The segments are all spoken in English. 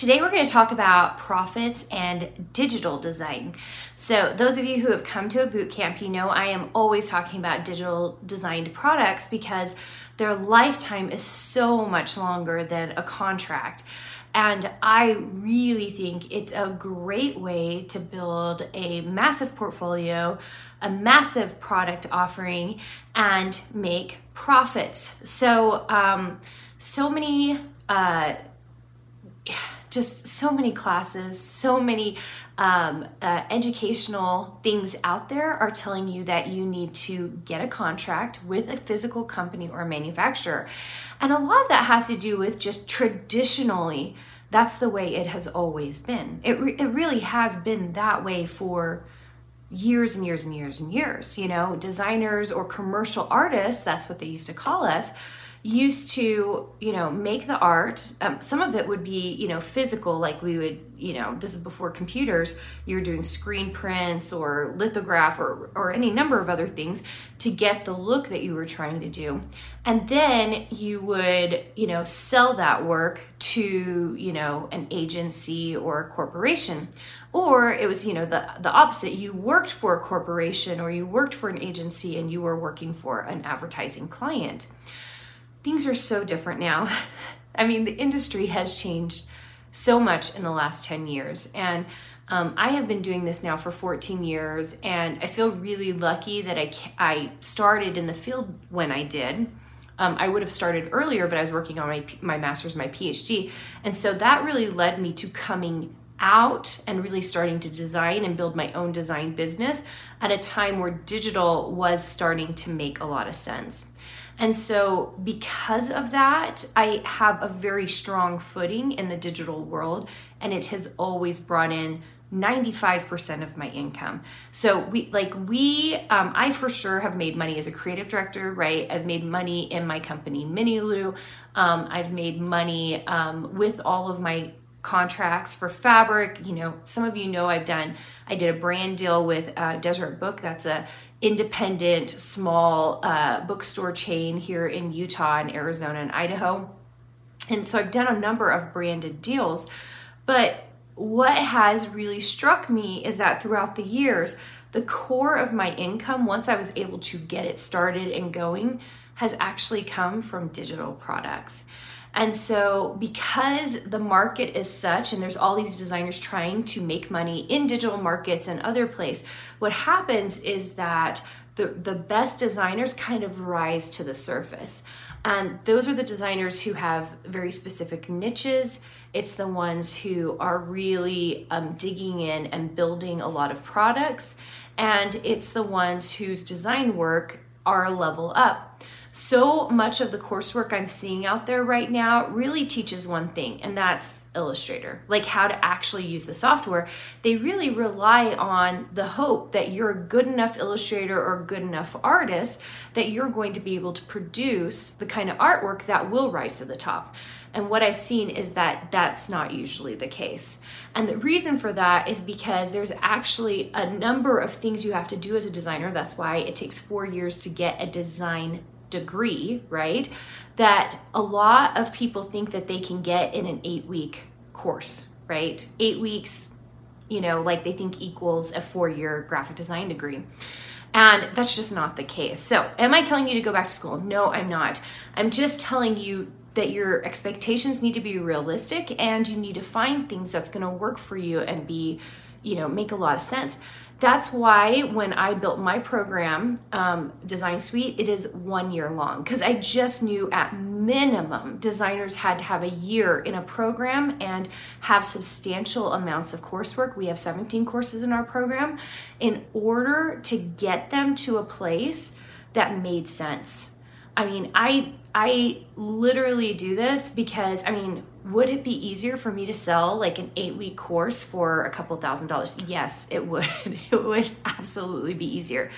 Today, we're going to talk about profits and digital design. So, those of you who have come to a boot camp, you know I am always talking about digital designed products because their lifetime is so much longer than a contract. And I really think it's a great way to build a massive portfolio, a massive product offering, and make profits. So, um, so many. Uh, just so many classes, so many um, uh, educational things out there are telling you that you need to get a contract with a physical company or a manufacturer. And a lot of that has to do with just traditionally, that's the way it has always been. It, re- it really has been that way for years and years and years and years. You know, designers or commercial artists, that's what they used to call us used to you know make the art. Um, some of it would be you know physical like we would you know this is before computers you were doing screen prints or lithograph or or any number of other things to get the look that you were trying to do. And then you would you know sell that work to you know an agency or a corporation. Or it was you know the the opposite. You worked for a corporation or you worked for an agency and you were working for an advertising client things are so different now. I mean, the industry has changed so much in the last 10 years. And um, I have been doing this now for 14 years, and I feel really lucky that I, I started in the field when I did. Um, I would have started earlier, but I was working on my, my master's, my PhD. And so that really led me to coming out and really starting to design and build my own design business at a time where digital was starting to make a lot of sense. And so, because of that, I have a very strong footing in the digital world, and it has always brought in 95% of my income. So we like we um, I for sure have made money as a creative director, right? I've made money in my company Miniloo. Um, I've made money um, with all of my contracts for fabric. You know some of you know i've done i did a brand deal with uh, deseret book. That's a independent small uh, bookstore chain here in utah and arizona and idaho. And so i've done a number of branded deals but what has really struck me is that throughout the years the core of my income once i was able to get it started and going has actually come from digital products and so, because the market is such, and there's all these designers trying to make money in digital markets and other place, what happens is that the, the best designers kind of rise to the surface. And those are the designers who have very specific niches. It's the ones who are really um, digging in and building a lot of products. And it's the ones whose design work are a level up so much of the coursework I'm seeing out there right now really teaches one thing, and that's Illustrator, like how to actually use the software. They really rely on the hope that you're a good enough illustrator or good enough artist that you're going to be able to produce the kind of artwork that will rise to the top. And what I've seen is that that's not usually the case. And the reason for that is because there's actually a number of things you have to do as a designer. That's why it takes four years to get a design degree, right? That a lot of people think that they can get in an eight week course, right? Eight weeks, you know, like they think equals a four year graphic design degree. And that's just not the case. So, am I telling you to go back to school? No, I'm not. I'm just telling you that your expectations need to be realistic and you need to find things that's going to work for you and be you know, make a lot of sense. That's why when I built my program, um, Design Suite, it is one year long because I just knew at minimum designers had to have a year in a program and have substantial amounts of coursework. We have 17 courses in our program in order to get them to a place that made sense. I mean, I I literally do this because I mean, would it be easier for me to sell like an eight week course for a couple thousand dollars? Yes, it would. It would absolutely be easier.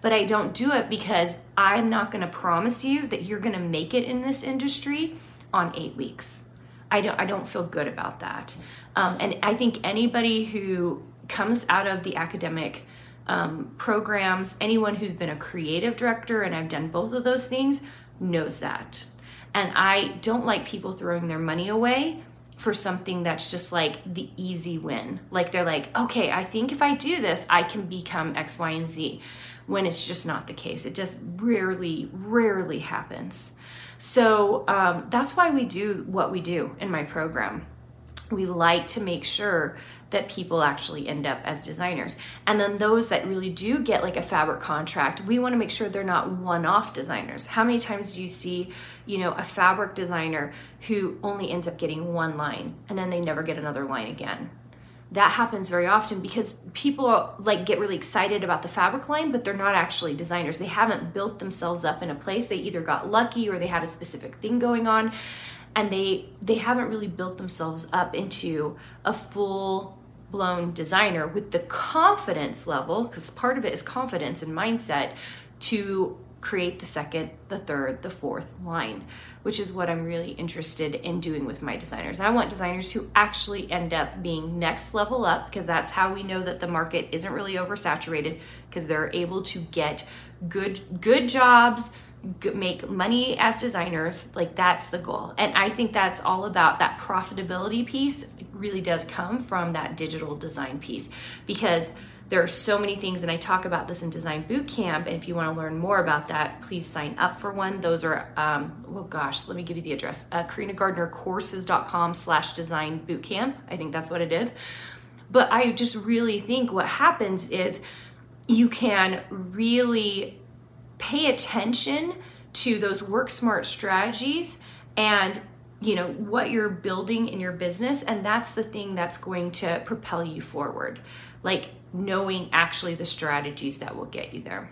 But I don't do it because I'm not going to promise you that you're going to make it in this industry on eight weeks. I don't, I don't feel good about that. Um, and I think anybody who comes out of the academic um, programs, anyone who's been a creative director, and I've done both of those things, knows that. And I don't like people throwing their money away for something that's just like the easy win. Like they're like, okay, I think if I do this, I can become X, Y, and Z. When it's just not the case. It just rarely, rarely happens. So um, that's why we do what we do in my program. We like to make sure that people actually end up as designers. And then those that really do get like a fabric contract, we want to make sure they're not one-off designers. How many times do you see, you know, a fabric designer who only ends up getting one line and then they never get another line again? That happens very often because people like get really excited about the fabric line, but they're not actually designers. They haven't built themselves up in a place. They either got lucky or they had a specific thing going on and they they haven't really built themselves up into a full blown designer with the confidence level, because part of it is confidence and mindset, to create the second, the third, the fourth line, which is what I'm really interested in doing with my designers. I want designers who actually end up being next level up because that's how we know that the market isn't really oversaturated because they're able to get good good jobs, make money as designers like that's the goal. And i think that's all about that profitability piece really does come from that digital design piece. Because there are so many things and i talk about this in design boot camp and if you want to learn more about that please sign up for one. Those are um, oh gosh let me give you the address. Uh, karinagardnercourses.com slash design boot camp i think that's what it is. But i just really think what happens is you can really pay attention to those work smart strategies and you know what you're building in your business and that's the thing that's going to propel you forward. Like knowing actually the strategies that will get you there.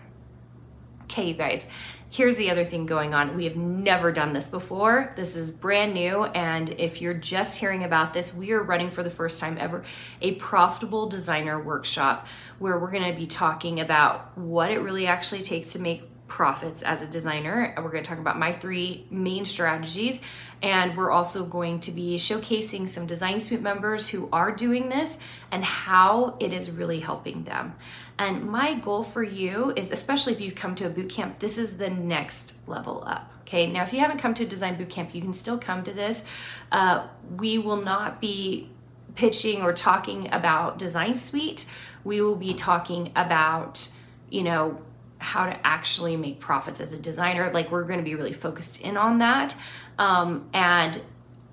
Okay you guys here's the other thing going on. We have never done this before. This is brand new and if you're just hearing about this we are running for the first time ever a profitable designer workshop where we're going to be talking about what it really actually takes to make profits as a designer. We're going to talk about my three main strategies, and we're also going to be showcasing some Design Suite members who are doing this and how it is really helping them. And my goal for you is, especially if you've come to a boot camp, this is the next level up. Okay, now if you haven't come to a design boot camp, you can still come to this. Uh, we will not be pitching or talking about Design Suite. We will be talking about, you know, how to actually make profits as a designer. Like we're going to be really focused in on that. Um, and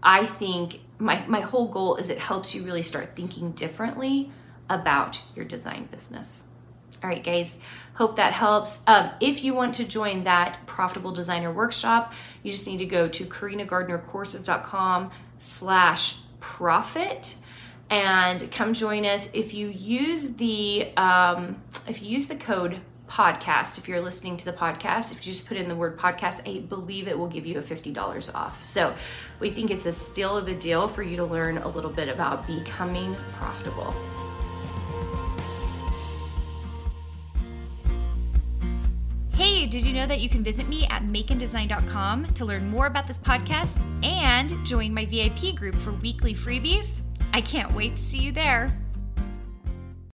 I think my, my whole goal is it helps you really start thinking differently about your design business. All right, guys, hope that helps. Um, if you want to join that profitable designer workshop, you just need to go to karinagardnercourses.com slash profit and come join us. If you use the um, if you use the code podcast if you're listening to the podcast if you just put in the word podcast i believe it will give you a $50 off so we think it's a steal of a deal for you to learn a little bit about becoming profitable Hey, did you know that you can visit me at makeanddesign.com to learn more about this podcast and join my VIP group for weekly freebies? I can't wait to see you there.